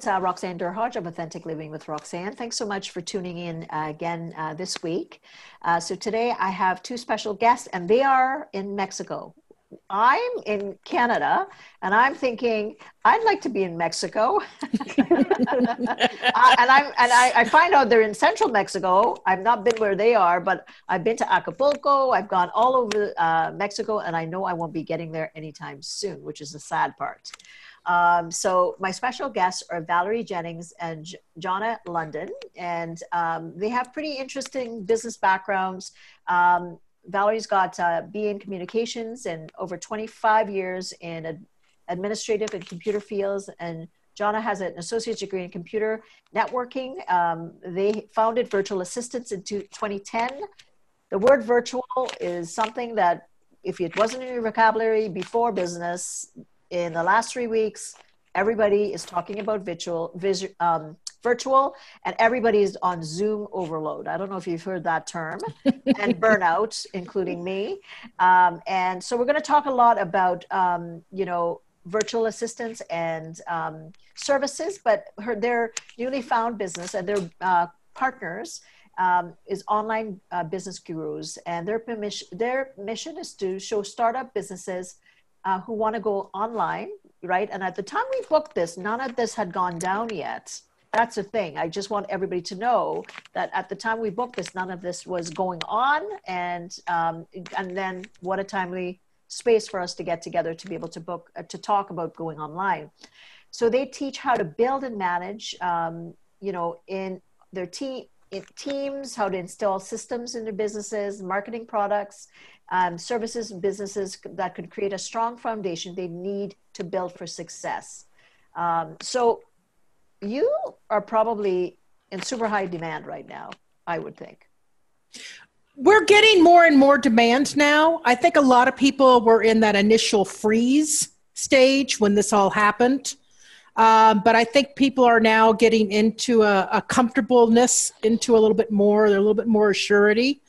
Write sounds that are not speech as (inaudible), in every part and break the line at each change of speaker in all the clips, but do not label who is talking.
It's uh, Roxanne Derhodge of Authentic Living with Roxanne. Thanks so much for tuning in uh, again uh, this week. Uh, so, today I have two special guests, and they are in Mexico. I'm in Canada, and I'm thinking I'd like to be in Mexico. (laughs) and I'm and I, I, find out they're in central Mexico. I've not been where they are, but I've been to Acapulco. I've gone all over uh, Mexico, and I know I won't be getting there anytime soon, which is the sad part. Um, so my special guests are Valerie Jennings and J- Johnna Londen, and um, they have pretty interesting business backgrounds. Um, Valerie's got uh, BA in communications and over 25 years in ad- administrative and computer fields, and Johnna has an associate's degree in computer networking. Um, they founded Virtual Assistants in 2010. The word virtual is something that if it wasn't in your vocabulary before business, in the last three weeks, everybody is talking about virtual, um, virtual, and everybody is on Zoom overload. I don't know if you've heard that term, (laughs) and burnout, including me. Um, and so we're going to talk a lot about, um, you know, virtual assistants and um, services, but her, their newly found business and their uh, partners. Um, is online uh, business gurus, and their their mission is to show startup businesses uh, who want to go online, right? And at the time we booked this, none of this had gone down yet. That's the thing. I just want everybody to know that at the time we booked this, none of this was going on, and um, and then what a timely space for us to get together to be able to book uh, to talk about going online. So they teach how to build and manage, um, you know, in their team teams, how to install systems in their businesses, marketing products, um, services businesses that could create a strong foundation they need to build for success. Um, so you are probably in super high demand right now, I would think.
We're getting more and more demand now. I think a lot of people were in that initial freeze stage when this all happened. Um, but I think people are now getting into a, a, comfortableness, into a little bit more, they're a little bit more surety.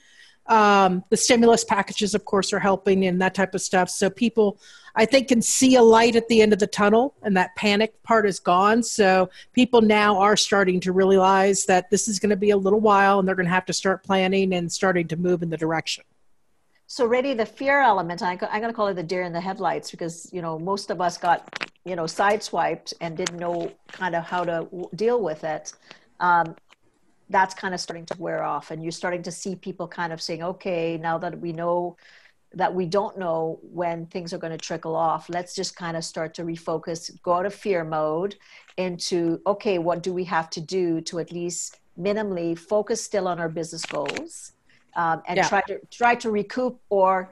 Um, the stimulus packages, of course, are helping and that type of stuff. So people, I think, can see a light at the end of the tunnel, and that panic part is gone. So people now are starting to realize that this is going to be a little while, and they're going to have to start planning and starting to move in the direction.
So, ready the fear element, I'm going to call it the deer in the headlights because, you know, most of us got, you know, sideswiped and didn't know kind of how to w- deal with it. Um, that's kind of starting to wear off and you're starting to see people kind of saying okay now that we know that we don't know when things are going to trickle off let's just kind of start to refocus go out of fear mode into okay what do we have to do to at least minimally focus still on our business goals um, and yeah. try to try to recoup or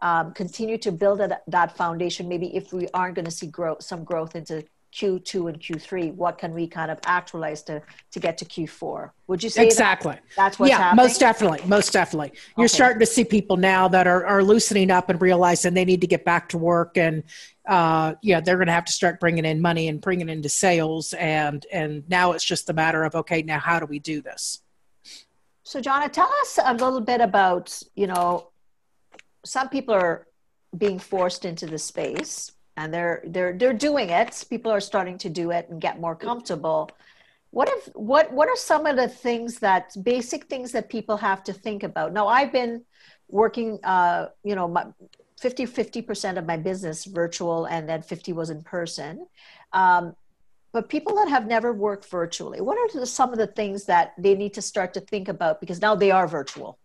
um, continue to build a, that foundation maybe if we aren't going to see growth some growth into Q2 and Q3? What can we kind of actualize to to get to Q4? Would you say
exactly?
That that's what's
yeah,
happening?
most definitely, most definitely. You're okay. starting to see people now that are are loosening up and realizing they need to get back to work, and uh, yeah, they're going to have to start bringing in money and bringing into sales, and and now it's just a matter of okay, now how do we do this?
So, Johnna, tell us a little bit about you know, some people are being forced into the space and they're they're they're doing it. People are starting to do it and get more comfortable. What if what what are some of the things that basic things that people have to think about? Now i've been working uh you know my 50 50% of my business virtual and then 50 was in person. Um, but people that have never worked virtually what are the, some of the things that they need to start to think about? Because now they are virtual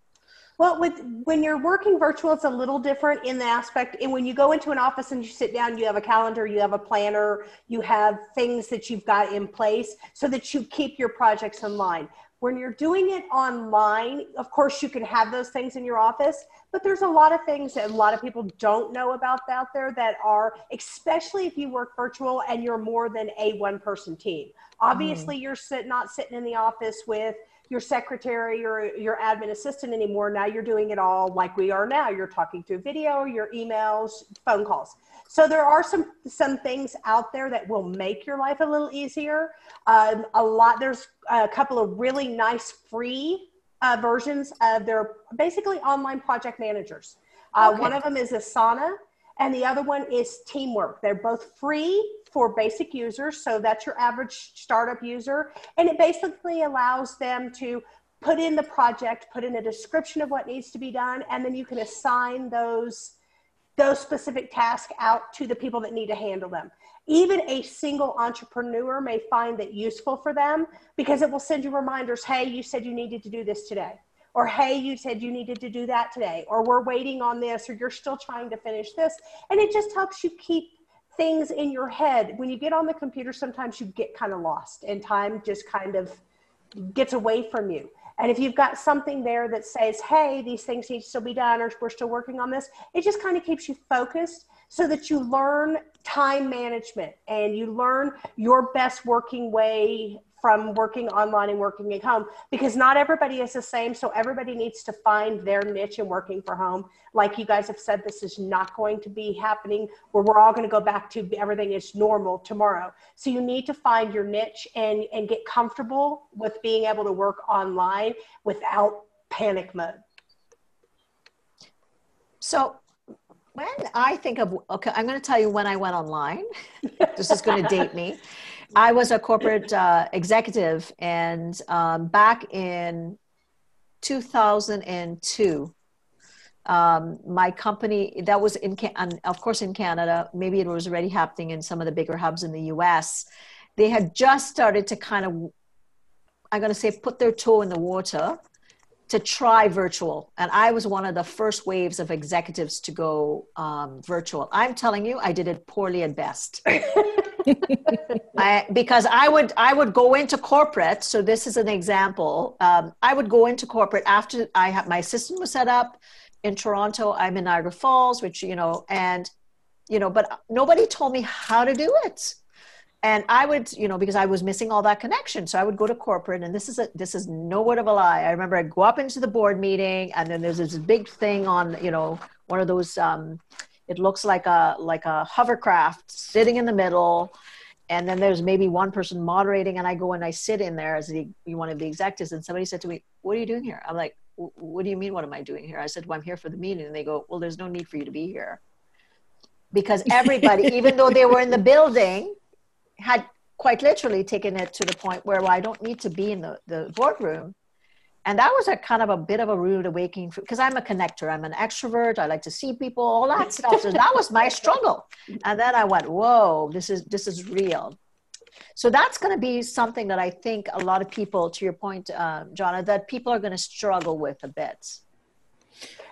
well, with when you're working virtual, it's a little different in the aspect. And when you go into an office and you sit down, you have a calendar, you have a planner, you have things that you've got in place so that you keep your projects in line. when you're doing it online, of course, you can have those things in your office, but there's a lot of things that a lot of people don't know about out there that are, especially if you work virtual and you're more than a one person team. Obviously, mm. you're sit, not sitting in the office with your secretary or your admin assistant anymore. Now you're doing it all like we are now. You're talking through video, your emails, phone calls. So there are some some things out there that will make your life a little easier. Um, a lot there's a couple of really nice free uh, versions of their basically online project managers. Uh, okay. One of them is Asana, and the other one is Teamwork. They're both free for basic users, so that's your average startup user, and it basically allows them to put in the project, put in a description of what needs to be done, and then you can assign those those specific tasks out to the people that need to handle them. Even a single entrepreneur may find that useful for them because it will send you reminders hey, you said you needed to do this today. Or hey, you said you needed to do that today. Or we're waiting on this, or you're still trying to finish this. And it just helps you keep things in your head. When you get on the computer, sometimes you get kind of lost and time just kind of gets away from you. And if you've got something there that says, hey, these things need to still be done or we're still working on this, it just kind of keeps you focused so that you learn time management and you learn your best working way from working online and working at home because not everybody is the same. So everybody needs to find their niche in working for home. Like you guys have said, this is not going to be happening where we're all going to go back to everything is normal tomorrow. So you need to find your niche and, and get comfortable with being able to work online without panic mode.
So when I think of, okay, I'm going to tell you when I went online. this is going to date me. (laughs) I was a corporate uh, executive, and um, back in 2002, um, my company that was in, of course, in Canada. Maybe it was already happening in some of the bigger hubs in the U.S. They had just started to kind of, I'm going to say, put their toe in the water to try virtual. And I was one of the first waves of executives to go um, virtual. I'm telling you, I did it poorly at best. (laughs) I, because I would I would go into corporate. So this is an example. Um, I would go into corporate after I had my system was set up in Toronto. I'm in Niagara Falls, which you know, and you know, but nobody told me how to do it. And I would, you know, because I was missing all that connection. So I would go to corporate, and this is a this is no word of a lie. I remember I'd go up into the board meeting, and then there's this big thing on, you know, one of those. Um, it looks like a like a hovercraft sitting in the middle and then there's maybe one person moderating and i go and i sit in there as the one of the executives and somebody said to me what are you doing here? I'm like what do you mean what am i doing here? I said well i'm here for the meeting. And they go well there's no need for you to be here. Because (laughs) everybody even though they were in the building had quite literally taken it to the point where well, i don't need to be in the, the boardroom and that was a kind of a bit of a rude awakening because i'm a connector i'm an extrovert i like to see people all that (laughs) stuff so that was my struggle and then i went whoa this is this is real so that's going to be something that i think a lot of people to your point uh, Johnna, that people are going to struggle with a bit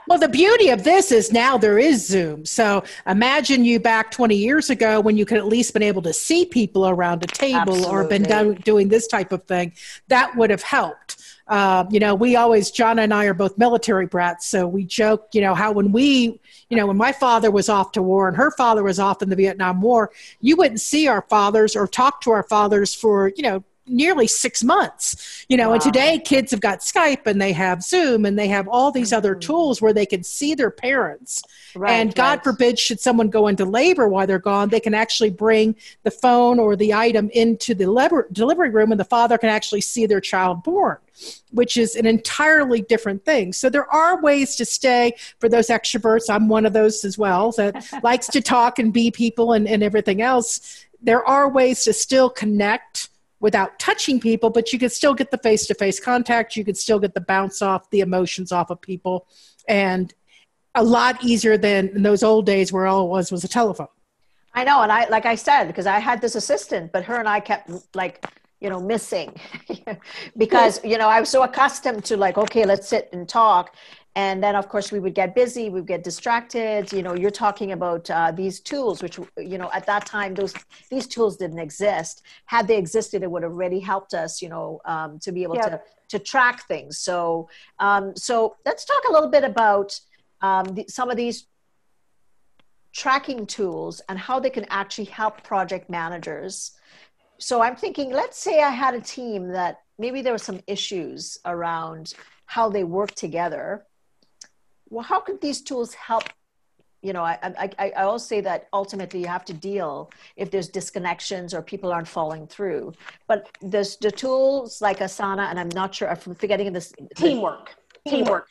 well, the beauty of this is now there is Zoom. So imagine you back 20 years ago when you could at least been able to see people around a table Absolutely. or been done, doing this type of thing. That would have helped. Uh, you know, we always, John and I are both military brats. So we joke, you know, how when we, you know, when my father was off to war and her father was off in the Vietnam War, you wouldn't see our fathers or talk to our fathers for, you know, nearly six months you know wow. and today kids have got skype and they have zoom and they have all these mm-hmm. other tools where they can see their parents right, and god right. forbid should someone go into labor while they're gone they can actually bring the phone or the item into the lever- delivery room and the father can actually see their child born which is an entirely different thing so there are ways to stay for those extroverts i'm one of those as well that (laughs) likes to talk and be people and, and everything else there are ways to still connect without touching people, but you could still get the face to face contact. You could still get the bounce off the emotions off of people. And a lot easier than in those old days where all it was was a telephone.
I know. And I, like I said, because I had this assistant, but her and I kept like, you know, missing (laughs) because, you know, I was so accustomed to like, okay, let's sit and talk. And then of course we would get busy we would get distracted. You know you're talking about uh, these tools which you know at that time those these tools didn't exist. Had they existed it would have really helped us you know um, to be able yeah. to to track things. So um, so let's talk a little bit about um, the, some of these tracking tools and how they can actually help project managers. So i'm thinking let's say i had a team that maybe there were some issues around how they work together well, how could these tools help? You know, I, I, I always say that ultimately you have to deal if there's disconnections or people aren't following through. But there's the tools like Asana, and I'm not sure, I'm forgetting this.
Teamwork. Teamwork.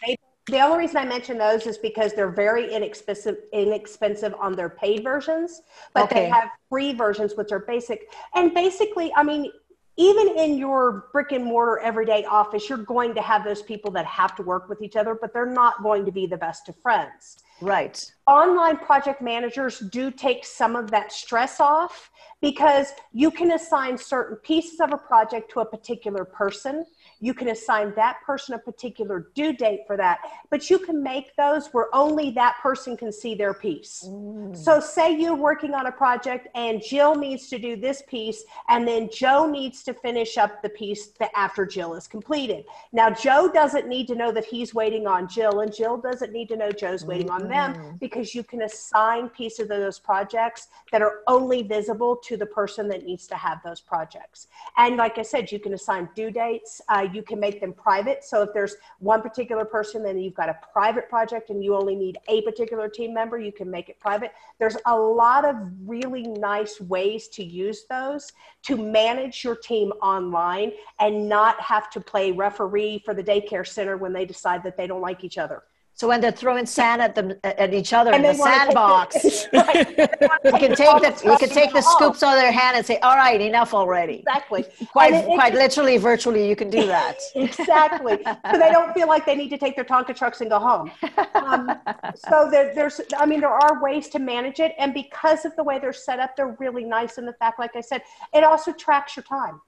The only reason I mention those is because they're very inexpensive, inexpensive on their paid versions, but okay. they have free versions which are basic. And basically, I mean, even in your brick and mortar everyday office, you're going to have those people that have to work with each other, but they're not going to be the best of friends.
Right.
Online project managers do take some of that stress off because you can assign certain pieces of a project to a particular person you can assign that person a particular due date for that, but you can make those where only that person can see their piece. Mm. So, say you're working on a project and Jill needs to do this piece, and then Joe needs to finish up the piece that after Jill is completed. Now, Joe doesn't need to know that he's waiting on Jill, and Jill doesn't need to know Joe's waiting mm. on them mm. because you can assign pieces of those projects that are only visible to the person that needs to have those projects. And like I said, you can assign due dates. Uh, you can make them private. So if there's one particular person, then you've got a private project and you only need a particular team member, you can make it private. There's a lot of really nice ways to use those to manage your team online and not have to play referee for the daycare center when they decide that they don't like each other.
So when they're throwing sand at them at each other and in the sandbox, (laughs) you can take the you can take the scoops out of their hand and say, "All right, enough already."
Exactly.
Quite it, quite literally, virtually, you can do that. (laughs)
exactly. So they don't feel like they need to take their Tonka trucks and go home. Um, so there, there's, I mean, there are ways to manage it, and because of the way they're set up, they're really nice. In the fact, like I said, it also tracks your time.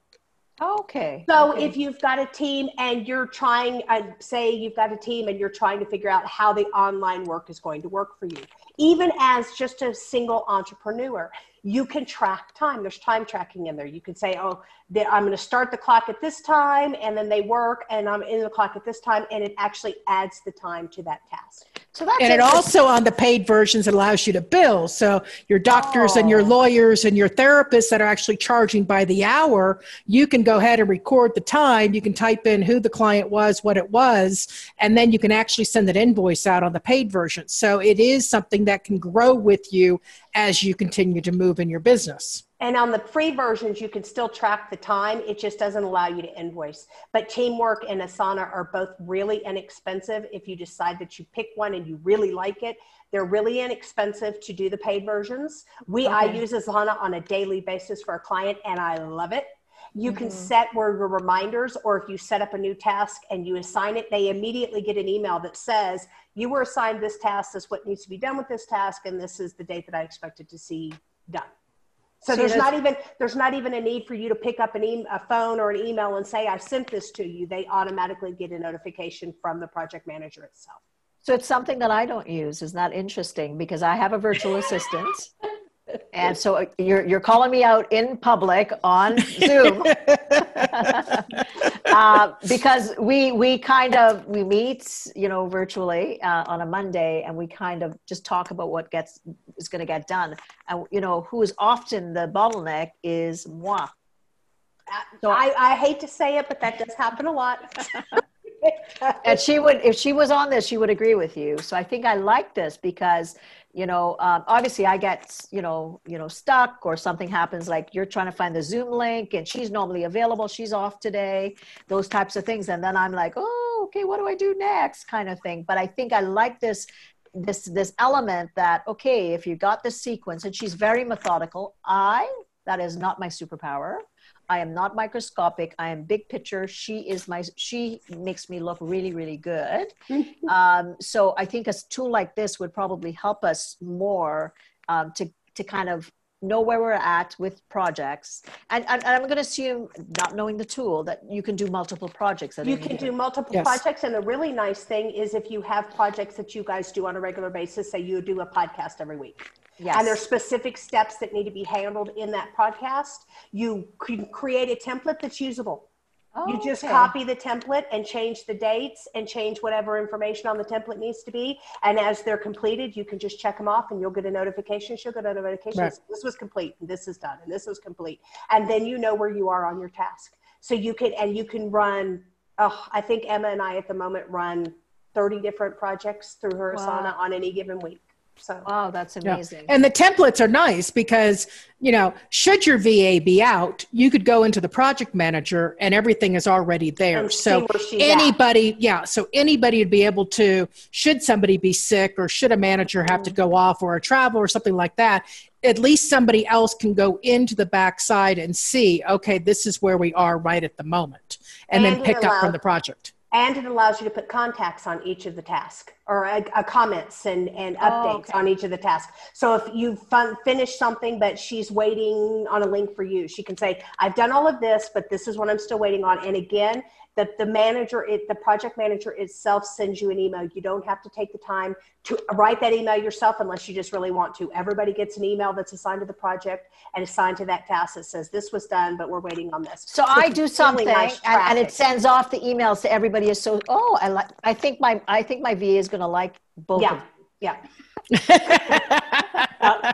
Okay.
So
okay.
if you've got a team and you're trying, uh, say you've got a team and you're trying to figure out how the online work is going to work for you, even as just a single entrepreneur, you can track time. There's time tracking in there. You can say, oh, I'm going to start the clock at this time, and then they work, and I'm in the clock at this time, and it actually adds the time to that task.
So that's and it also on the paid versions it allows you to bill. So your doctors oh. and your oh. lawyers and your therapists that are actually charging by the hour, you can go ahead and record the time. You can type in who the client was, what it was, and then you can actually send an invoice out on the paid version. So it is something that can grow with you as you continue to move in your business.
And on the free versions, you can still track the time. It just doesn't allow you to invoice. But Teamwork and Asana are both really inexpensive. If you decide that you pick one and you really like it, they're really inexpensive to do the paid versions. We okay. I use Asana on a daily basis for a client, and I love it. You mm-hmm. can set where your reminders, or if you set up a new task and you assign it, they immediately get an email that says you were assigned this task. This is what needs to be done with this task, and this is the date that I expected to see done. So, there's not even there's not even a need for you to pick up an e- a phone or an email and say I sent this to you. They automatically get a notification from the project manager itself.
So it's something that I don't use. Is that interesting? Because I have a virtual assistant. (laughs) and so uh, you're you're calling me out in public on Zoom (laughs) (laughs) uh, because we we kind of we meet you know virtually uh, on a Monday and we kind of just talk about what gets is going to get done and you know who is often the bottleneck is moi.
So I, I hate to say it, but that does happen a lot. (laughs)
and she would if she was on this she would agree with you so i think i like this because you know um, obviously i get you know you know stuck or something happens like you're trying to find the zoom link and she's normally available she's off today those types of things. And then i'm like oh okay what do i do next? kind of thing. But i think i like this this this element that okay if you got the sequence and she's very methodical i that is not my superpower I am not microscopic. I am big picture. She is my, she makes me look really, really good. (laughs) um, so I think a tool like this would probably help us more um, to, to kind of know where we're at with projects, and, and, and I'm going to assume, not knowing the tool, that you can do multiple projects.
You can do multiple
Yes.
projects, and the really nice thing is if you have projects that you guys do on a regular basis, say you do a podcast every week.
Yes.
And there's specific steps that need to be handled in that podcast. You can create a template that's usable. You oh, just
Okay.
copy the template and change the dates and change whatever information on the template needs to be. And as they're completed, you can just check them off and you'll get a notification. She'll get a notification.
Right.
This was complete and this is done and this was complete. And then you know where you are on your task. So you can, and you can run, oh, I think Emma and I at the moment run 30 different projects through her
Wow.
Asana on any given week. So
Wow, that's
Yeah.
amazing.
And the templates are nice because, you know, should your VA be out, you could go into the project manager and everything is already there.
And
so
where she's at.
anybody, yeah, so anybody would be able to, should somebody be sick or should a manager have to
Mm-hmm.
go off or a travel or something like that, at least somebody else can go into the backside and see, okay, this is where we are right at the moment, and,
And
then
it
pick up from the project.
And it allows you to put contacts on each of the tasks or uh, uh, comments and, and updates
Oh, okay.
on each of the tasks. So if you fun, finish something, but she's waiting on a link for you, she can say, I've done all of this, but this is what I'm still waiting on. And again, that the manager, it, the project manager itself sends you an email. You don't have to take the time to write that email yourself unless you just really want to. Everybody gets an email that's assigned to the project and assigned to that task that says this was done, but we're waiting on this.
So I do
really
something,
nice
and, and it sends off the emails to everybody. Is So, oh, I like. I think my I think my VA is going to like both.
Yeah, yeah. (laughs) Uh,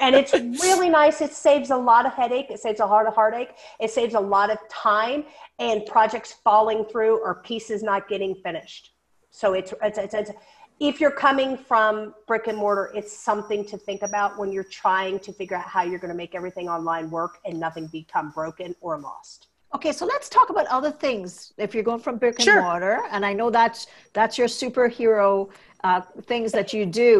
and it's really nice. It saves a lot of headache. It saves a lot of heartache. It saves a lot of time and projects falling through or pieces not getting finished. So it's, it's, it's, it's if you're coming from brick and mortar, it's something to think about when you're trying to figure out how you're going to make everything online work and nothing become broken or lost.
Okay, so let's talk about other things. If you're going from brick and
Sure.
mortar, and I know that's that's your superhero uh, things that you do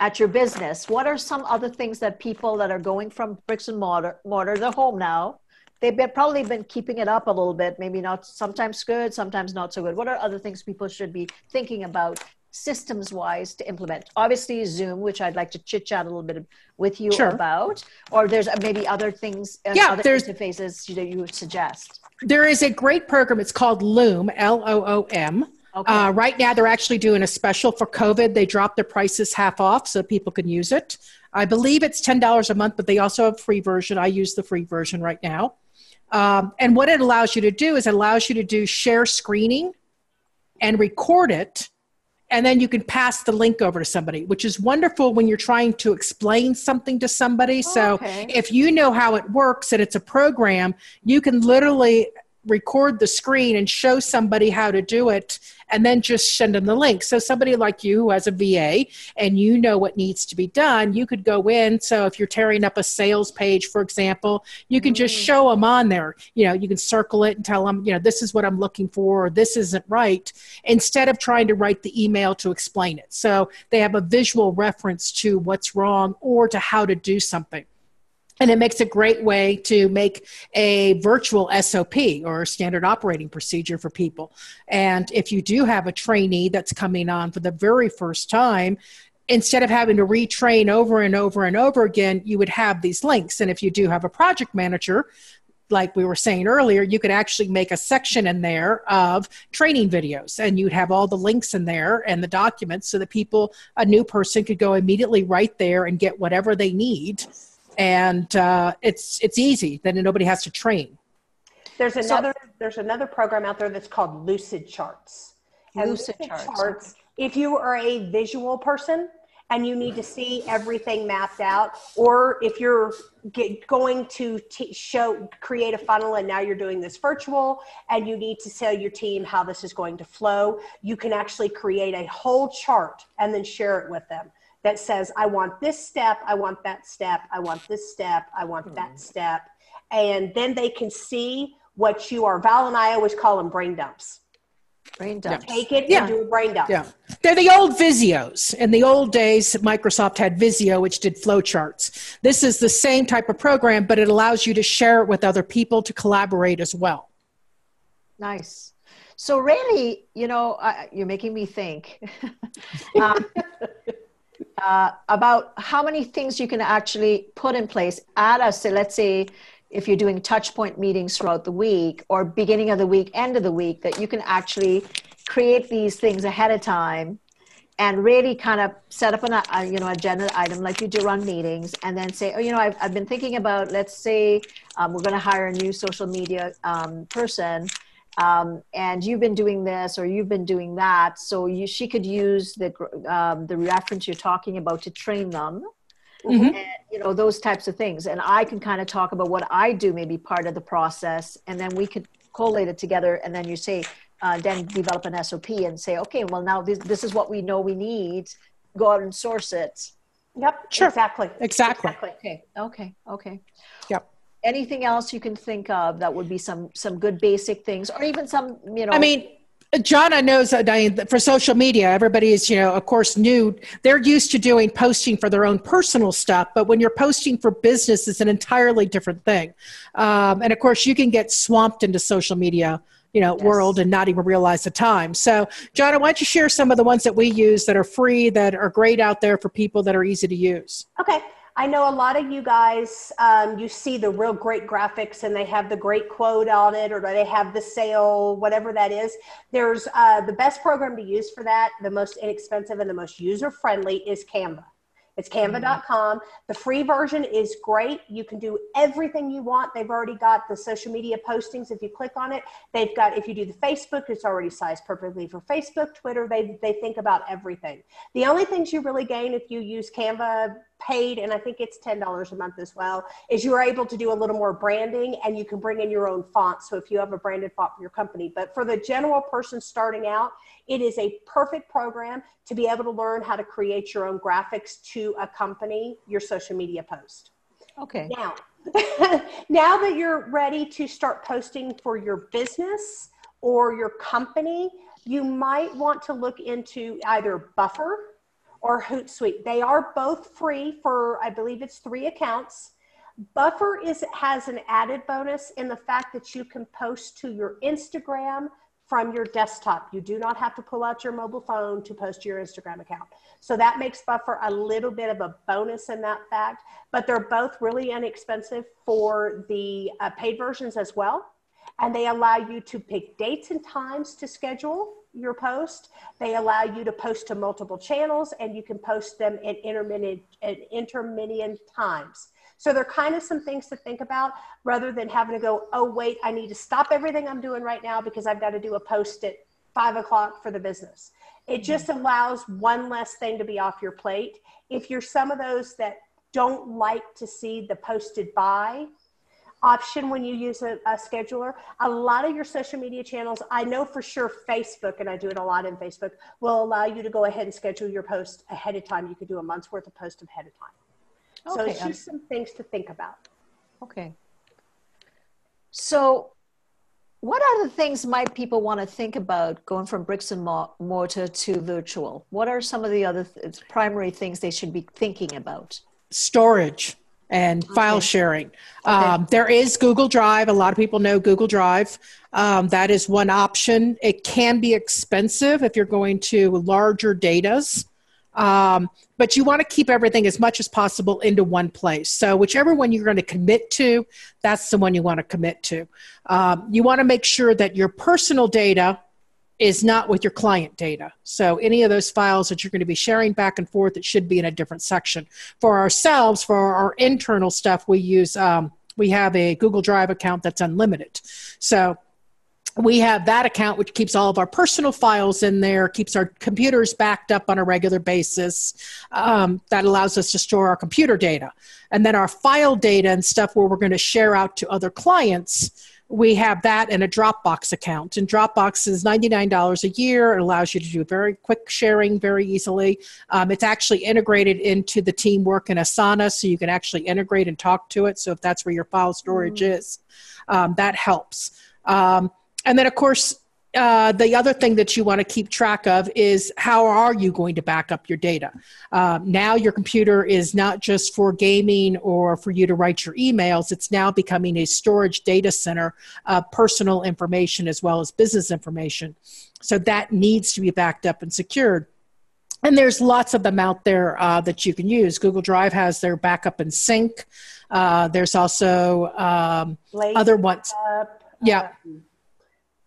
at your business. What are some other things that people that are going from bricks and mortar, mortar, they're home now. They've been, probably been keeping it up a little bit, maybe not. Sometimes good, sometimes not so good. What are other things people should be thinking about systems wise to implement? Obviously, Zoom, which I'd like to chit chat a little bit with you
Sure.
about, or there's maybe other things, uh,
Yeah,
other
there's-
interfaces that you would suggest.
there is a great program. It's called Loom, L O O M.
Okay.
Uh, right now, they're actually doing a special for COVID. They dropped their prices half off so people can use it. I believe it's $10 a month, but they also have a free version. I use the free version right now. Um, and what it allows you to do is it allows you to do share screening and record it. And then you can pass the link over to somebody, which is wonderful when you're trying to explain something to somebody. so
Okay.
if you know how it works and it's a program, you can literally record the screen and show somebody how to do it and then just send them the link. So somebody like you who has a VA and you know what needs to be done, you could go in. So if you're tearing up a sales page, for example, you can just mm-hmm. show them on there. You know, you can circle it and tell them, you know, this is what I'm looking for, or this isn't right, instead of trying to write the email to explain it. So they have a visual reference to what's wrong or to how to do something. And it makes a great way to make a virtual SOP or standard operating procedure for people. And if you do have a trainee that's coming on for the very first time, instead of having to retrain over and over and over again, you would have these links. And if you do have a project manager, like we were saying earlier, you could actually make a section in there of training videos and you'd have all the links in there and the documents so that people, a new person could go immediately right there and get whatever they need. And uh, it's it's easy. Then nobody has to train.
There's another there's another program out there that's called Lucid Charts. And
Lucid Charts,
If you are a visual person and you need to see everything mapped out, or if you're get, going to t- show create a funnel and now you're doing this virtual and you need to tell your team how this is going to flow, you can actually create a whole chart and then share it with them that says, I want this step, I want that step, I want this step, I want that step. And then they can see what you are. Val and I always call them brain dumps.
Brain dumps.
Take it
Yeah.
and do a brain dump.
Yeah. They're the old Visios. In the old days, Microsoft had Visio, which did flowcharts. This is the same type of program, but it allows you to share it with other people to collaborate as well.
Nice. So really, you know, uh, you're making me think. (laughs) um, uh, about how many things you can actually put in place at a say let's say if you're doing touch point meetings throughout the week or beginning of the week end of the week that you can actually create these things ahead of time and really kind of set up an uh, you know agenda item like you do run meetings and then say oh you know i've, I've been thinking about let's say um, we're going to hire a new social media um, person um, and you've been doing this or you've been doing that so you, she could use the um, the reference you're talking about to train them. Mm-hmm. and, you know those types of things. And i can kind of talk about what i do maybe part of the process and then we could collate it together and then you say uh, then develop an sop and say okay well now this, this is what we know we need. Go out and source it.
Yep. Sure. Exactly.
Exactly,
exactly. okay okay. Okay.
Yep
anything else you can think of that would be some some good basic things or even some you know i
mean Johnna knows that I, for social media, everybody is, you know, of course, new. They're used to doing posting for their own personal stuff, but when you're posting for business, it's an entirely different thing. Um, and of course, you can get swamped into social media, you know, yes. world and not even realize the time. So, Johnna, why don't you share some of the ones that we use that are free, that are great out there for people that are easy to use?
Okay. I know a lot of you guys, um, you see the real great graphics and they have the great quote on it or they have the sale, whatever that is. There's uh, the best program to use for that, the most inexpensive and the most user friendly is Canva. It's canva.com. The free version is great. You can do everything you want. They've already got the social media postings. If you click on it, they've got, if you do the Facebook, it's already sized perfectly for Facebook, Twitter. They, they think about everything. The only things you really gain if you use Canva paid, and I think it's $10 a month as well, is you're able to do a little more branding and you can bring in your own font. So if you have a branded font for your company, but for the general person starting out, it is a perfect program to be able to learn how to create your own graphics to accompany your social media post.
Okay.
Now, (laughs) now that you're ready to start posting for your business or your company, you might want to look into either Buffer or Hootsuite. They are both free for, I believe it's three accounts. Buffer is has an added bonus in the fact that you can post to your Instagram from your desktop. You do not have to pull out your mobile phone to post to your Instagram account. So that makes Buffer a little bit of a bonus in that fact, but they're both really inexpensive for the uh, paid versions as well. And they allow you to pick dates and times to schedule your post. They allow you to post to multiple channels and you can post them at intermittent, at intermittent times. So there are kind of some things to think about rather than having to go, oh, wait, I need to stop everything I'm doing right now because I've got to do a post at five o'clock for the business. It mm-hmm. just allows one less thing to be off your plate. If you're some of those that don't like to see the posted by option when you use a, a, scheduler. A lot of your social media channels, I know for sure Facebook, and I do it a lot in Facebook, will allow you to go ahead and schedule your post ahead of time. You could do a month's worth of post ahead of time. Okay. So it's just some things to think about.
Okay. So, what other things might people want to think about going from bricks and mortar to virtual? What are some of the other th- primary things they should be thinking about?
Storage and okay. file sharing. Okay. Um, there is Google Drive. A lot of people know Google Drive. Um, that is one option. It can be expensive if you're going to larger datas. Um, but you want to keep everything as much as possible into one place. So, whichever one you're going to commit to, that's the one you want to commit to. Um, you want to make sure that your personal data is not with your client data. So, any of those files that you're going to be sharing back and forth, it should be in a different section. For ourselves, for our internal stuff, we use um, we have a Google Drive account that's unlimited. So we have that account which keeps all of our personal files in there keeps our computers backed up on a regular basis um, that allows us to store our computer data and then our file data and stuff where we're going to share out to other clients we have that in a dropbox account. And dropbox is $99 a year. It allows you to do very quick sharing very easily. Um, it's actually integrated into the teamwork in asana so you can actually integrate and talk to it. So if that's where your file storage mm. is um, that helps. Um, and then, of course, uh, the other thing that you want to keep track of is how are you going to back up your data? Um, now, your computer is not just for gaming or for you to write your emails, it's now becoming a storage data center of personal information as well as business information. So, that needs to be backed up and secured. and there's lots of them out there uh, that you can use. Google Drive has their backup and sync. Uh, there's also um, other ones.
Backup,
Yeah.
um,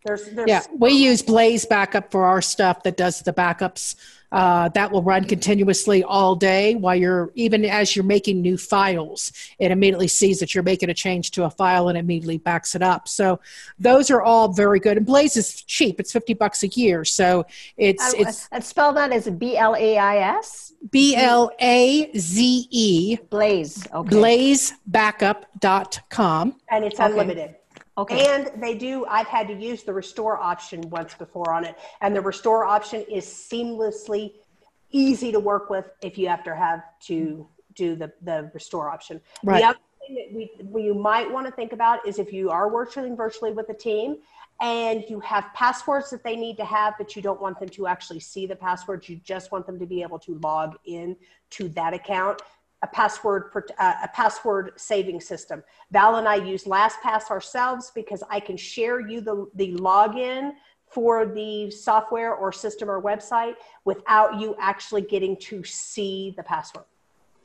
There's, there's
Yeah, we use Blaze Backup for our stuff that does the backups. Uh, that will run continuously all day while you're, even as you're making new files, it immediately sees that you're making a change to a file and immediately backs it up. So those are all very good. And Blaze is cheap; it's fifty bucks a year. So it's
Uh,
it's
and spell that as B L A I S.
B L A Z E
Blaze. Okay.
blazebackup.com.
and it's unlimited.
Okay.
And they do, I've had to use the restore option once before on it. And the restore option is seamlessly easy to work with if you have to have to do the, the restore option.
Right.
The other thing that we, we you might want to think about is if you are working virtually with a team and you have passwords that they need to have, but you don't want them to actually see the passwords, you just want them to be able to log in to that account a password pro- uh, a password saving system. Val and I use LastPass ourselves because I can share you the the login for the software or system or website without you actually getting to see the password.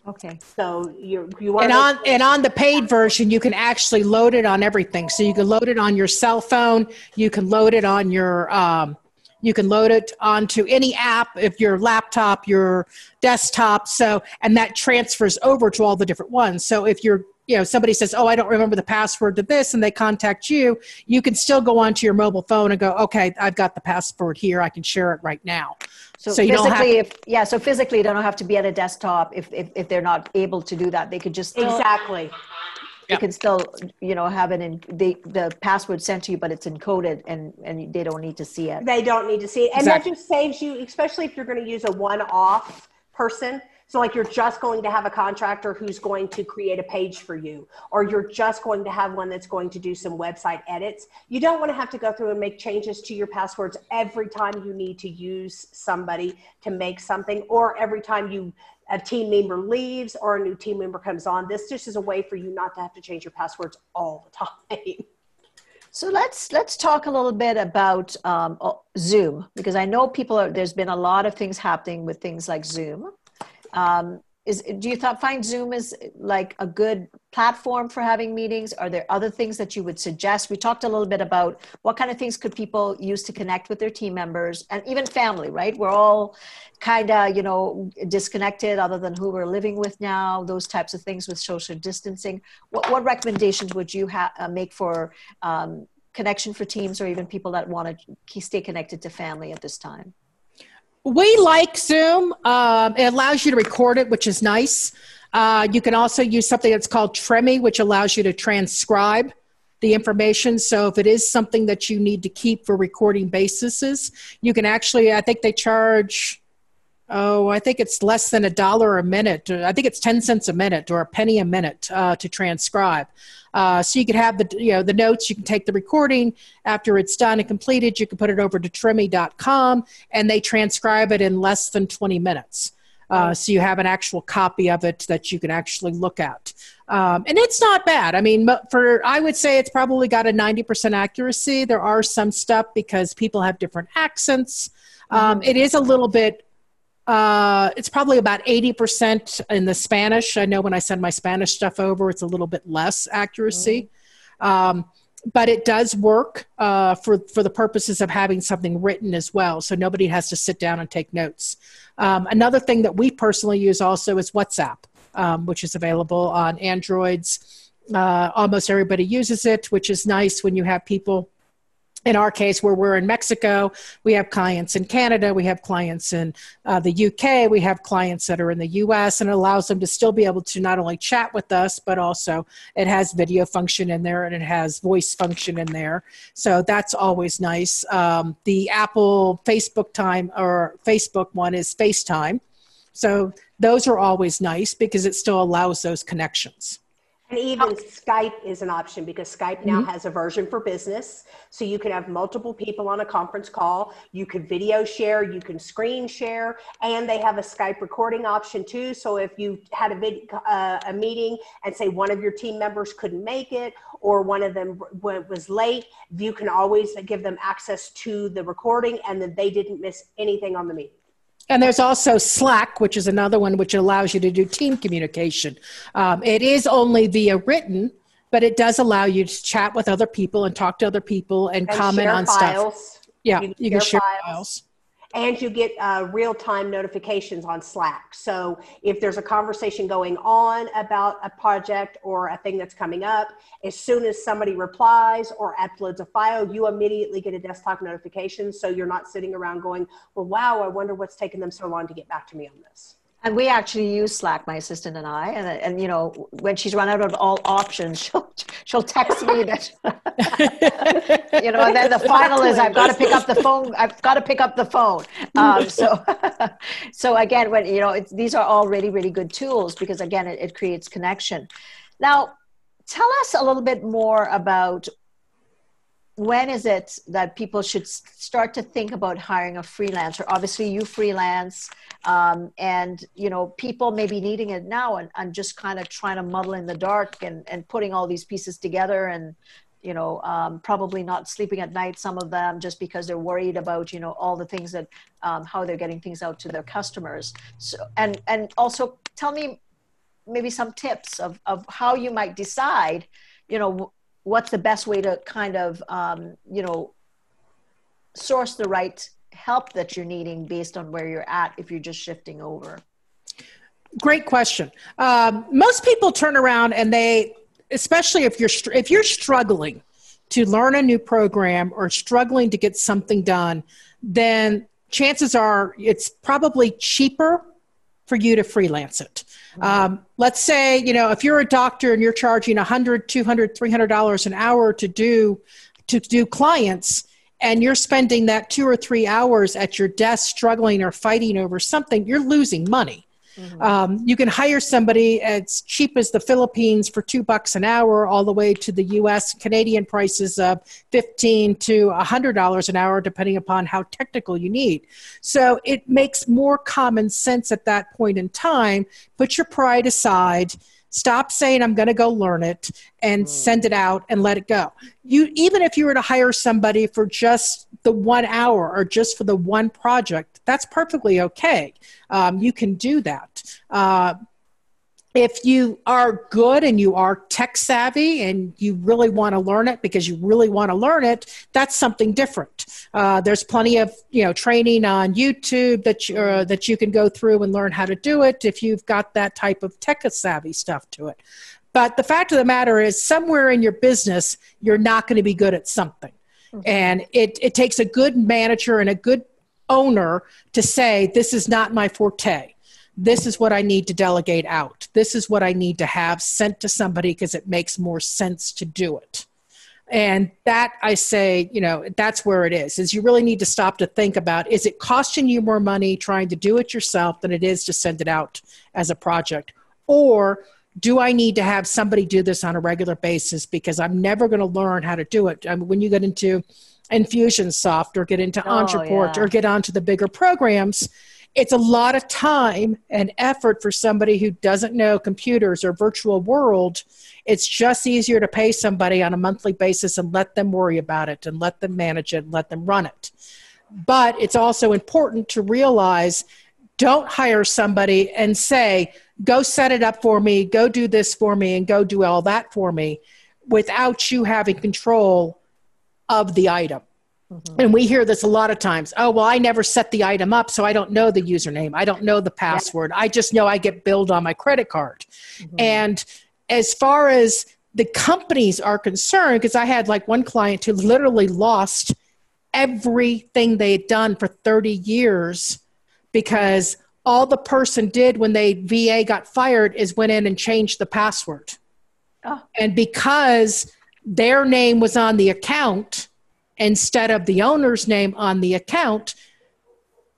Okay.
So you you want
And on and on the paid version, you can actually load it on everything. So you can load it on your cell phone. You can load it on your. Um, you can load it onto any app if your laptop, your desktop. So and that transfers over to all the different ones. So if you're you know somebody says oh i don't remember the password to this and they contact you you can still go onto your mobile phone and go okay i've got the password here i can share it right now
So,
So you don't have-
physically, if yeah, so physically, they don't have to be at a desktop if if, if they're not able to do that. They could just still,
exactly.
they can still you know have it in the the password sent to you, but it's encoded and and they don't need to see it.
They don't need to see it. And
Exactly.
that just saves you, especially if you're going to use a one off person. So, like, you're just going to have a contractor who's going to create a page for you, or you're just going to have one that's going to do some website edits. You don't want to have to go through and make changes to your passwords every time you need to use somebody to make something, or every time you a team member leaves or a new team member comes on. This just is a way for you not to have to change your passwords all the (laughs) time.
So let's let's talk a little bit about um, oh, Zoom because I know people are. There's been a lot of things happening with things like Zoom. Um, is do you find Zoom is like a good platform for having meetings? Are there other things that you would suggest? We talked a little bit about what kind of things could people use to connect with their team members and even family. Right? We're all kind of you know disconnected, other than who we're living with now. Those types of things with social distancing. What what recommendations would you ha- uh, make for um, connection for teams or even people that want to stay connected to family at this time?
We like Zoom. Um, it allows you to record it, which is nice. Uh, you can also use something that's called Temi, which allows you to transcribe the information. So if it is something that you need to keep for recording basis, you can actually, I think they charge, oh, I think it's less than a dollar a minute. I think it's 10 cents a minute or a penny a minute uh, to transcribe. Uh, so you could have the you know the notes. You can take the recording after it's done and completed. You can put it over to temi.com and they transcribe it in less than 20 minutes. Uh, so you have an actual copy of it that you can actually look at, um, and it's not bad. I mean, for I would say it's probably got a 90% accuracy. There are some stuff because people have different accents. Um, it is a little bit uh, it's probably about 80% in the Spanish. I know when I send my Spanish stuff over, it's a little bit less accuracy. Um, but it does work uh, for, for the purposes of having something written as well. So nobody has to sit down and take notes. Um, another thing that we personally use also is WhatsApp, um, which is available on Androids. Uh, almost everybody uses it, which is nice when you have people in our case, where we're in Mexico, we have clients in Canada, we have clients in uh, the UK, we have clients that are in the US, and it allows them to still be able to not only chat with us, but also it has video function in there and it has voice function in there. So that's always nice. Um, the Apple Facebook time or Facebook one is FaceTime. So those are always nice because it still allows those connections.
And even Skype is an option because Skype now has a version for business. So you can have multiple people on a conference call. You can video share, you can screen share, and they have a Skype recording option too. So if you had a vid, uh, a meeting and say one of your team members couldn't make it or one of them w- was late, you can always give them access to the recording and then they didn't miss anything on the meeting.
And there's also Slack, which is another one which allows you to do team communication. Um, it is only via written, but it does allow you to chat with other people and talk to other people and,
And
comment
share
on
files.
stuff. Yeah,
You
you,
can
can
share
share
files.
files.
And you get uh, real-time notifications on slack. So if there's a conversation going on about a project or a thing that's coming up as soon as somebody replies or uploads a file you immediately get a desktop notification so you're not sitting around going well wow i wonder what's taking them so long to get back to me on this
And we actually use Slack, my assistant and I. And, and you know, when she's run out of all options, (laughs) she'll she'll text me that. (laughs) you know, and then the final is I've got to pick up the phone. I've got to pick up the phone. Um, so, (laughs) so again, when you know, these are all really really good tools because again, it, it creates connection. Now, tell us a little bit more about when is it that people should start to think about hiring a freelancer? Obviously you freelance um, and you know people may be needing it now and, and just kind of trying to muddle in the dark and, and putting all these pieces together and you know um, probably not sleeping at night some of them just because they're worried about you know all the things that um, how they're getting things out to their customers. So and and also tell me maybe some tips of, of how you might decide you know what's the best way to kind of um, you know source the right help that you're needing based on where you're at if you're just shifting over
Great question. Um, most people turn around and they, especially if you're if you're struggling to learn a new program or struggling to get something done, then chances are it's probably cheaper for you to freelance it. Um, let's say you know if you're a doctor and you're charging 100 200 300 dollars an hour to do to do clients and you're spending that two or three hours at your desk struggling or fighting over something you're losing money um, you can hire somebody as cheap as the Philippines for two bucks an hour, all the way to the U.S. Canadian prices of fifteen to hundred dollars an hour, depending upon how technical you need. So it makes more common sense at that point in time. Put your pride aside. Stop saying I'm going to go learn it and send it out and let it go. You even if you were to hire somebody for just the one hour or just for the one project, that's perfectly okay. Um, you can do that. Uh, if you are good and you are tech savvy and you really want to learn it because you really want to learn it, that's something different. Uh, there's plenty of you know training on YouTube that you, uh, that you can go through and learn how to do it if you've got that type of tech savvy stuff to it. But the fact of the matter is, somewhere in your business, you're not going to be good at something. And it, it takes a good manager and a good owner to say, this is not my forte. This is what I need to delegate out. This is what I need to have sent to somebody because it makes more sense to do it. And that I say, you know, that's where it is. Is you really need to stop to think about is it costing you more money trying to do it yourself than it is to send it out as a project? Or do I need to have somebody do this on a regular basis because I'm never going to learn how to do it? I mean, when you get into Infusionsoft or get into
Oh,
Ontraport
yeah.
or get onto the bigger programs, it's a lot of time and effort for somebody who doesn't know computers or virtual world. It's just easier to pay somebody on a monthly basis and let them worry about it and let them manage it and let them run it. But it's also important to realize don't hire somebody and say, go set it up for me, go do this for me, and go do all that for me without you having control of the item. Mm-hmm. And we hear this a lot of times. Oh, well, I never set the item up, so I don't know the username. I don't know the password. I just know I get billed on my credit card. Mm-hmm. And as far as the companies are concerned, because I had like one client who literally lost everything they had done for 30 years because all the person did when they VA got fired is went in and changed the password.
Oh.
And because their name was on the account instead of the owner's name on the account,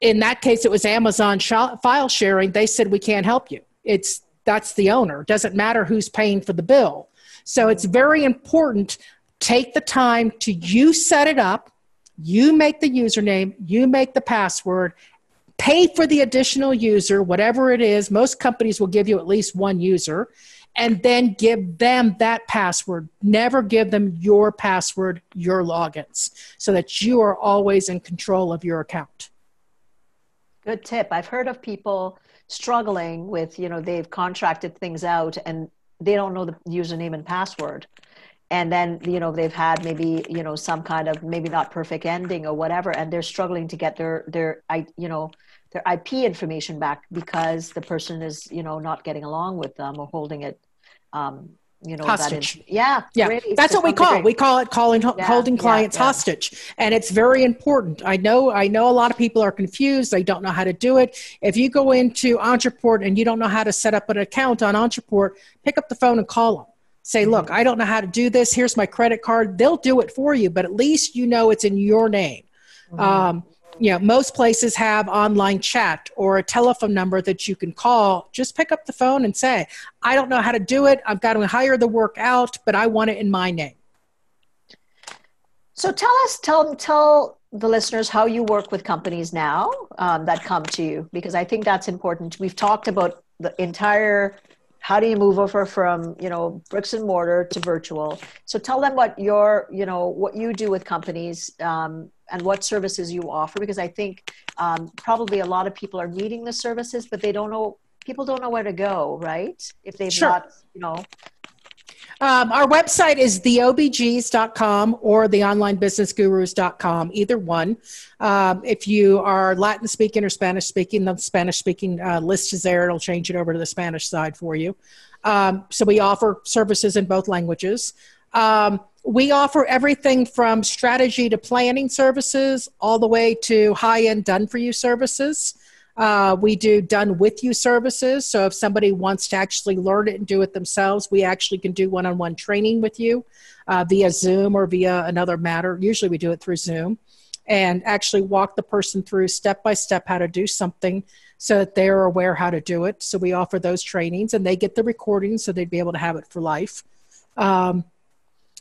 in that case it was Amazon file sharing, they said we can't help you. It's that's the owner. Doesn't matter who's paying for the bill. So it's very important take the time to you set it up, you make the username, you make the password, pay for the additional user, whatever it is. Most companies will give you at least one user, and then give them that password. Never give them your password, your logins, so that you are always in control of your account.
Good tip. I've heard of people struggling with, you know, they've contracted things out and they don't know the username and password. And then, you know, they've had maybe, you know, some kind of maybe not perfect ending or whatever, and they're struggling to get their, their, I, you know, their IP information back because the person is, you know, not getting along with them or holding it, um, you know,
hostage.
That yeah,
yeah.
Really,
That's what we call it. We call it calling
Yeah,
holding clients
yeah.
hostage, and it's very important. I know. I know a lot of people are confused. They don't know how to do it. If you go into Ontraport and you don't know how to set up an account on Ontraport, pick up the phone and call them. Say, look, I don't know how to do this. Here's my credit card. They'll do it for you, but at least you know it's in your name. Um, you know, most places have online chat or a telephone number that you can call. Just pick up the phone and say, I don't know how to do it. I've got to hire the work out, but I want it in my name.
So tell us, tell tell the listeners how you work with companies now um, that come to you, because I think that's important. We've talked about the entire how do you move over from you know bricks and mortar to virtual. So tell them what your you know what you do with companies um, and what services you offer, because I think um, probably a lot of people are needing the services, but they don't know. People don't know where to go, right? If they've
Sure.
not, you know,
Um, our website is theobgs.com or theonlinebusinessgurus.com, either one. Um, if you are Latin speaking or Spanish speaking, the Spanish speaking uh, list is there. It'll change it over to the Spanish side for you. Um, so we offer services in both languages. Um, we offer everything from strategy to planning services all the way to high end done for you services. Uh, we do done with you services. So if somebody wants to actually learn it and do it themselves, we actually can do one on one training with you uh, via Zoom or via another matter. Usually we do it through Zoom and actually walk the person through step by step how to do something so that they're aware how to do it. So we offer those trainings and they get the recordings so they'd be able to have it for life. Um,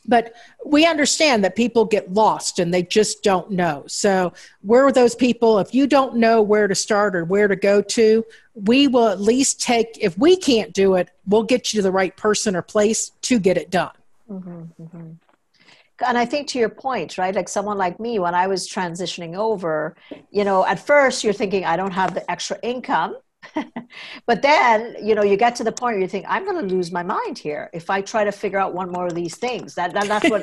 but we understand that people get lost and they just don't know. So we're those people. If you don't know where to start or where to go to, we will at least take, if we can't do it, we'll get you to the right person or place to get it done. Mm-hmm, mm-hmm.
and I think to your point, right? Like someone like me, when I was transitioning over, you know, at first you're thinking, I don't have the extra income. (laughs) but then, you know, you get to the point where you think, I'm going to lose my mind here if I try to figure out one more of these things. That, that that's what,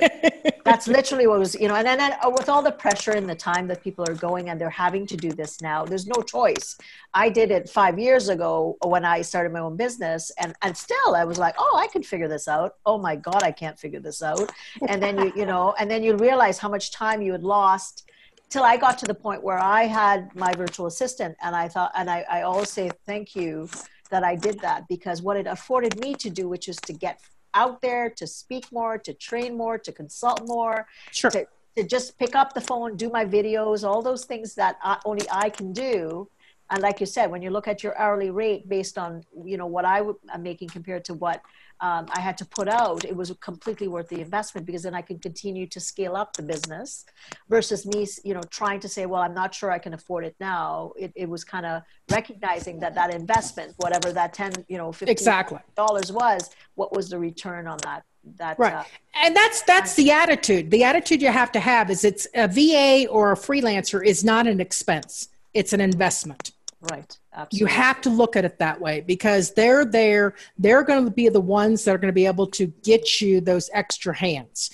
(laughs) that's literally what was, you know, and then and, uh, with all the pressure and the time that people are going and they're having to do this now, there's no choice. I did it five years ago when I started my own business, and and still I was like, oh, I could figure this out. Oh my God, I can't figure this out. And then you you know, and then you realize how much time you had lost till I got to the point where I had my virtual assistant, and I thought, and I, I always say thank you that I did that because what it afforded me to do, which is to get out there, to speak more, to train more, to consult more,
Sure.
to, to just pick up the phone, do my videos, all those things that I, only I can do. And like you said, when you look at your hourly rate based on you know what I w- am making compared to what um, I had to put out, it was completely worth the investment because then I could continue to scale up the business versus me, you know, trying to say, well, I'm not sure I can afford it now. It, it was kind of recognizing that that investment, whatever that 10, you know, 15
Exactly.
dollars was, what was the return on that? That,
Right.
uh,
and that's that's the attitude. The attitude you have to have is it's a VA or a freelancer is not an expense. It's an investment.
Right.
You have to look at it that way because they're there. They're going to be the ones that are going to be able to get you those extra hands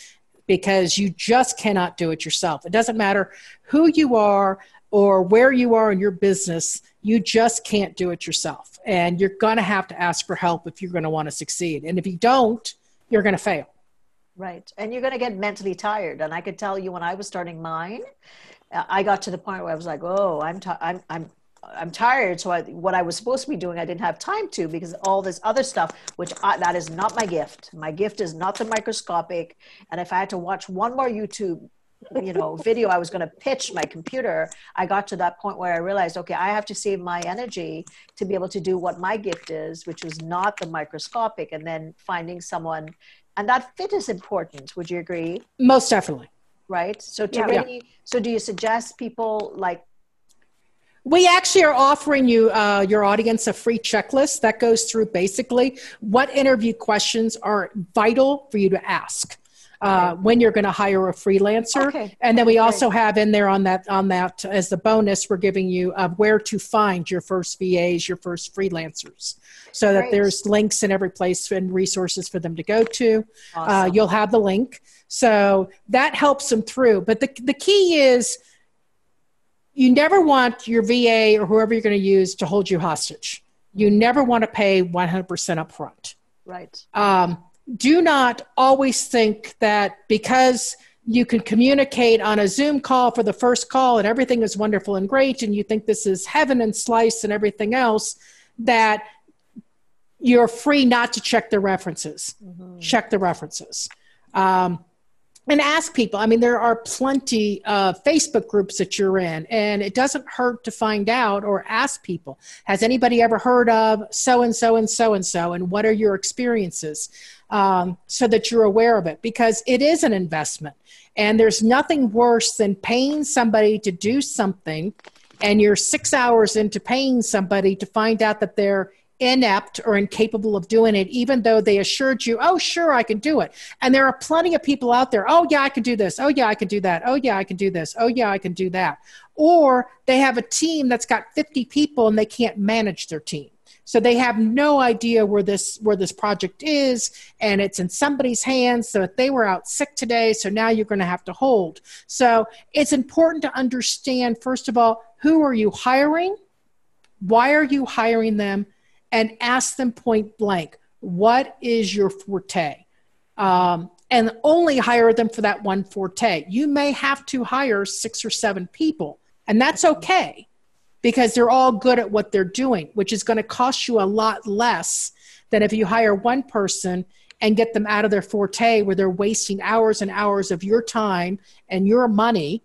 because you just cannot do it yourself. It doesn't matter who you are or where you are in your business, you just can't do it yourself. And you're going to have to ask for help if you're going to want to succeed. And if you don't, you're going to fail.
Right. And you're going to get mentally tired. And I could tell you when I was starting mine, I got to the point where I was like, oh, I'm, ti I'm, I'm, I'm tired. So I, what I was supposed to be doing, I didn't have time to because all this other stuff, which I, that is not my gift. My gift is not the microscopic. And if I had to watch one more YouTube, you know, (laughs) video, I was going to pitch my computer. I got to that point where I realized, okay, I have to save my energy to be able to do what my gift is, which was not the microscopic. And then finding someone, and that fit is important. Would you agree?
Most definitely.
Right. So to
Yeah.
really, so do you suggest people like
We actually are offering you, uh, your audience, a free checklist that goes through basically what interview questions are vital for you to ask. uh, when you're going to hire a freelancer.
Okay.
And then we also have in there on that on that as the bonus, we're giving you uh, where to find your first VAs, your first freelancers, so that
Great.
there's links in every place and resources for them to go to. Uh, you'll have the link, so that helps them through. But the the key is you never want your VA or whoever you're going to use to hold you hostage. You never want to pay 100% upfront.
right.
Um, do not always think that because you can communicate on a Zoom call for the first call and everything is wonderful and great, and you think this is heaven and slice and everything else, that you're free not to check the references. Check the references. Um, and ask people. I mean, there are plenty of Facebook groups that you're in, and it doesn't hurt to find out or ask people Has anybody ever heard of so and so and so and so, and what are your experiences? Um, so that you're aware of it, because it is an investment. And there's nothing worse than paying somebody to do something, and you're six hours into paying somebody to find out that they're inept or incapable of doing it, even though they assured you, oh, sure, I can do it. And there are plenty of people out there, oh, yeah, I can do this. Oh, yeah, I can do that. Oh, yeah, I can do this. Oh, yeah, I can do that. Or they have a team that's got 50 people and they can't manage their team. So they have no idea where this where this project is, and it's in somebody's hands. So if they were out sick today, so now you're going to have to hold. So it's important to understand first of all who are you hiring, why are you hiring them, and ask them point blank, what is your forte? Um, and only hire them for that one forte. You may have to hire six or seven people, and that's okay because they're all good at what they're doing, which is going to cost you a lot less than if you hire one person and get them out of their forte where they're wasting hours and hours of your time and your money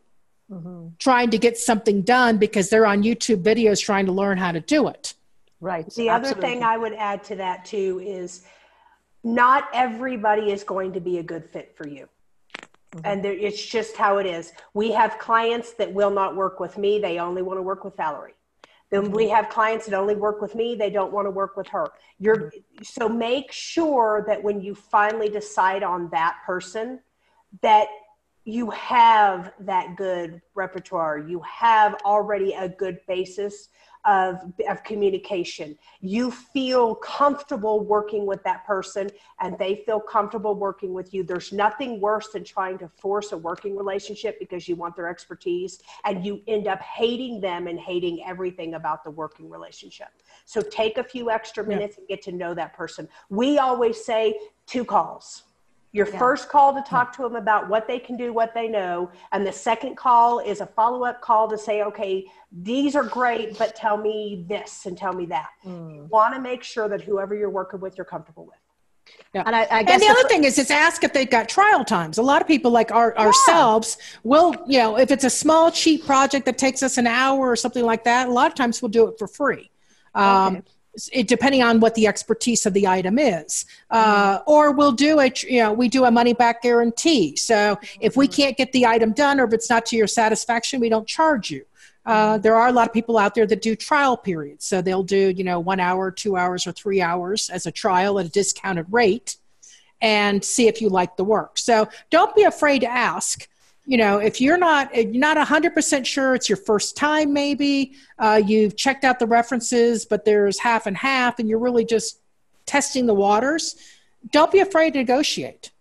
trying to get something done because they're on YouTube videos trying to learn how to do it.
Right.
The other
Absolutely.
thing I would add to that too is not everybody is going to be a good fit for you. Mm-hmm. And there, it's just how it is. We have clients that will not work with me. They only want to work with Valerie. Then mm-hmm. we have clients that only work with me. They don't want to work with her. You're mm-hmm. so make sure that when you finally decide on that person, that you have that good repertoire. You have already a good basis of, of communication. You feel comfortable working with that person and they feel comfortable working with you. There's nothing worse than trying to force a working relationship because you want their expertise and you end up hating them and hating everything about the working relationship. So take a few extra minutes and get to know that person. We always say two calls. Your
Yeah.
first call to talk to them about what they can do, what they know, and the second call is a follow up call to say, okay, these are great, but tell me this and tell me that. You want to make sure that whoever you're working with, you're comfortable with. Yeah.
And I, I guess
And the
the
other
fir-
thing is, is ask if they've got trial times. A lot of people, like our, ourselves, will, you know, if it's a small, cheap project that takes us an hour or something like that, a lot of times we'll do it for free. Um,
Okay.
It, depending on what the expertise of the item is. Uh, or we'll do it, you know, we do a money back guarantee. So if we can't get the item done or if it's not to your satisfaction, we don't charge you. Uh, there are a lot of people out there that do trial periods. So they'll do, you know, one hour, two hours, or three hours as a trial at a discounted rate and see if you like the work. So don't be afraid to ask. You know, if you're not you're not 100% sure it's your first time, maybe uh, you've checked out the references, but there's half and half, and you're really just testing the waters. Don't be afraid to negotiate.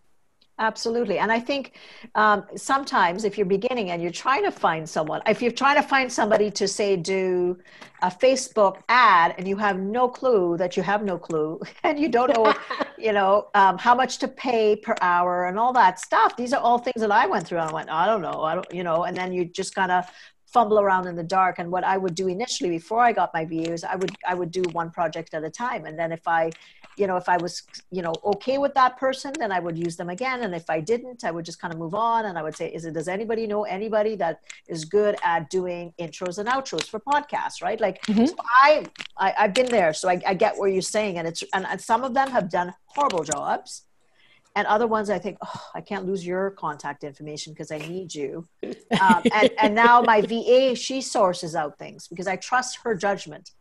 Absolutely. And I think um, sometimes if you're beginning and you're trying to find someone, if you're trying to find somebody to say do a Facebook ad and you have no clue that you have no clue (laughs) and you don't know, (laughs) you know, um, how much to pay per hour and all that stuff, these are all things that I went through and I went, I don't know, I don't, you know, and then you just kind of fumble around in the dark. And what I would do initially before I got my views, I would, I would do one project at a time. And then if I, you know, if I was, you know, okay with that person, then I would use them again. And if I didn't, I would just kind of move on. And I would say, is it, does anybody know anybody that is good at doing intros and outros for podcasts, right? Like mm-hmm. so I, I, I've been there. So I, I get what you're saying. And it's, and, and some of them have done horrible jobs. And other ones, I think, oh, I can't lose your contact information because I need you. (laughs) Um, and, and now my VA, she sources out things because I trust her judgment.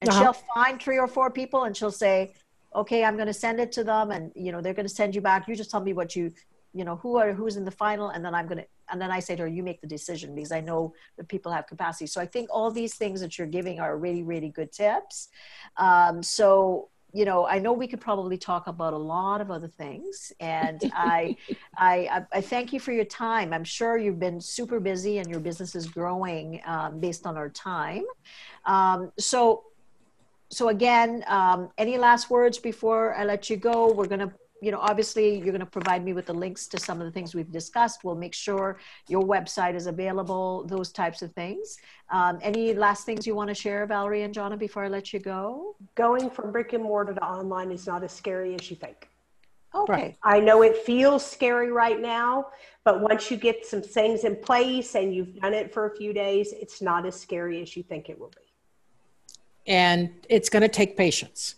And
Uh-huh.
she'll find three or four people and she'll say, okay, I'm going to send it to them. And, you know, they're going to send you back. You just tell me what you, you know who are who's in the final and then i'm going to and then i say to her you make the decision because i know that people have capacity so i think all these things that you're giving are really really good tips um, so you know, I know we could probably talk about a lot of other things, and (laughs) I, I, I thank you for your time. I'm sure you've been super busy, and your business is growing um, based on our time. Um, so, so again, um, any last words before I let you go? We're gonna you know, obviously you're going to provide me with the links to some of the things we've discussed. We'll make sure your website is available, those types of things. Um, any last things you want to share, Valerie and Johnna, before I let you go?
Going from brick and mortar to online is not as scary as you think.
Okay. Right.
I know it feels scary right now, but once you get some things in place and you've done it for a few days, it's not as scary as you think it will be.
And it's going to take patience.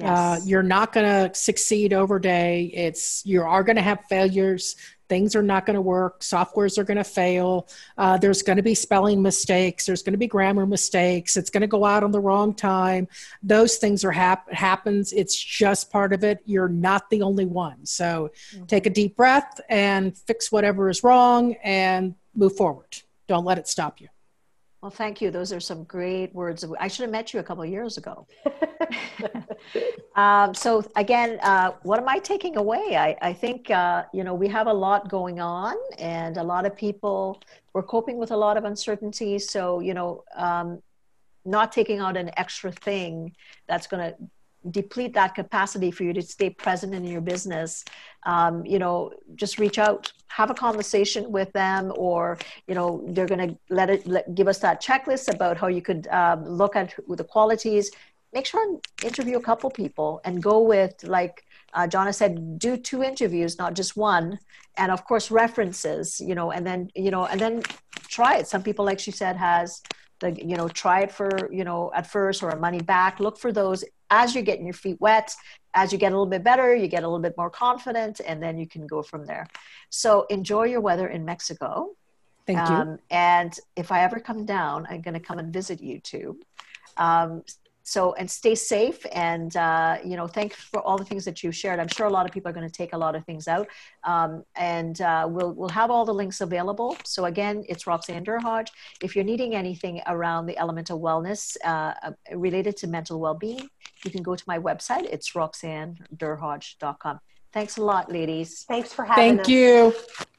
Uh, yes. Uh, you're not going to succeed over day. It's you are going to have failures. Things are not going to work. Softwares are going to fail. Uh, there's going to be spelling mistakes. There's going to be grammar mistakes. It's going to go out on the wrong time. Those things are hap- happens. It's just part of it. You're not the only one. So mm-hmm. take a deep breath and fix whatever is wrong and move forward. Don't let it stop you.
Well, thank you. Those are some great words. I should have met you a couple of years ago. (laughs) um, so again, uh, what am I taking away? I, I think uh, you know we have a lot going on, and a lot of people we're coping with a lot of uncertainty. So you know, um, not taking out an extra thing that's going to deplete that capacity for you to stay present in your business um, you know just reach out have a conversation with them or you know they're going to let it let, give us that checklist about how you could um, look at the qualities make sure and interview a couple people and go with like uh, Johnna said, do two interviews, not just one, and of course references, you know, and then you know, and then try it. Some people, like she said, has the you know try it for you know at first or a money back. Look for those as you're getting your feet wet as you get a little bit better you get a little bit more confident and then you can go from there. So enjoy your weather in mexico.
Thank you. Um,
and if i ever come down i'm going to come and visit you too. Um, so and stay safe and uh, you know thanks for all the things that you shared. I'm sure a lot of people are going to take a lot of things out. Um, and uh, we'll we'll have all the links available. So again it's roxanne derhodge if you're needing anything around the elemental wellness uh, uh related to mental well-being you can go to my website. It's roxannederhodge.com thanks a lot ladies.
Thanks for having me.
thank us. you.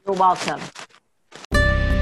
You're welcome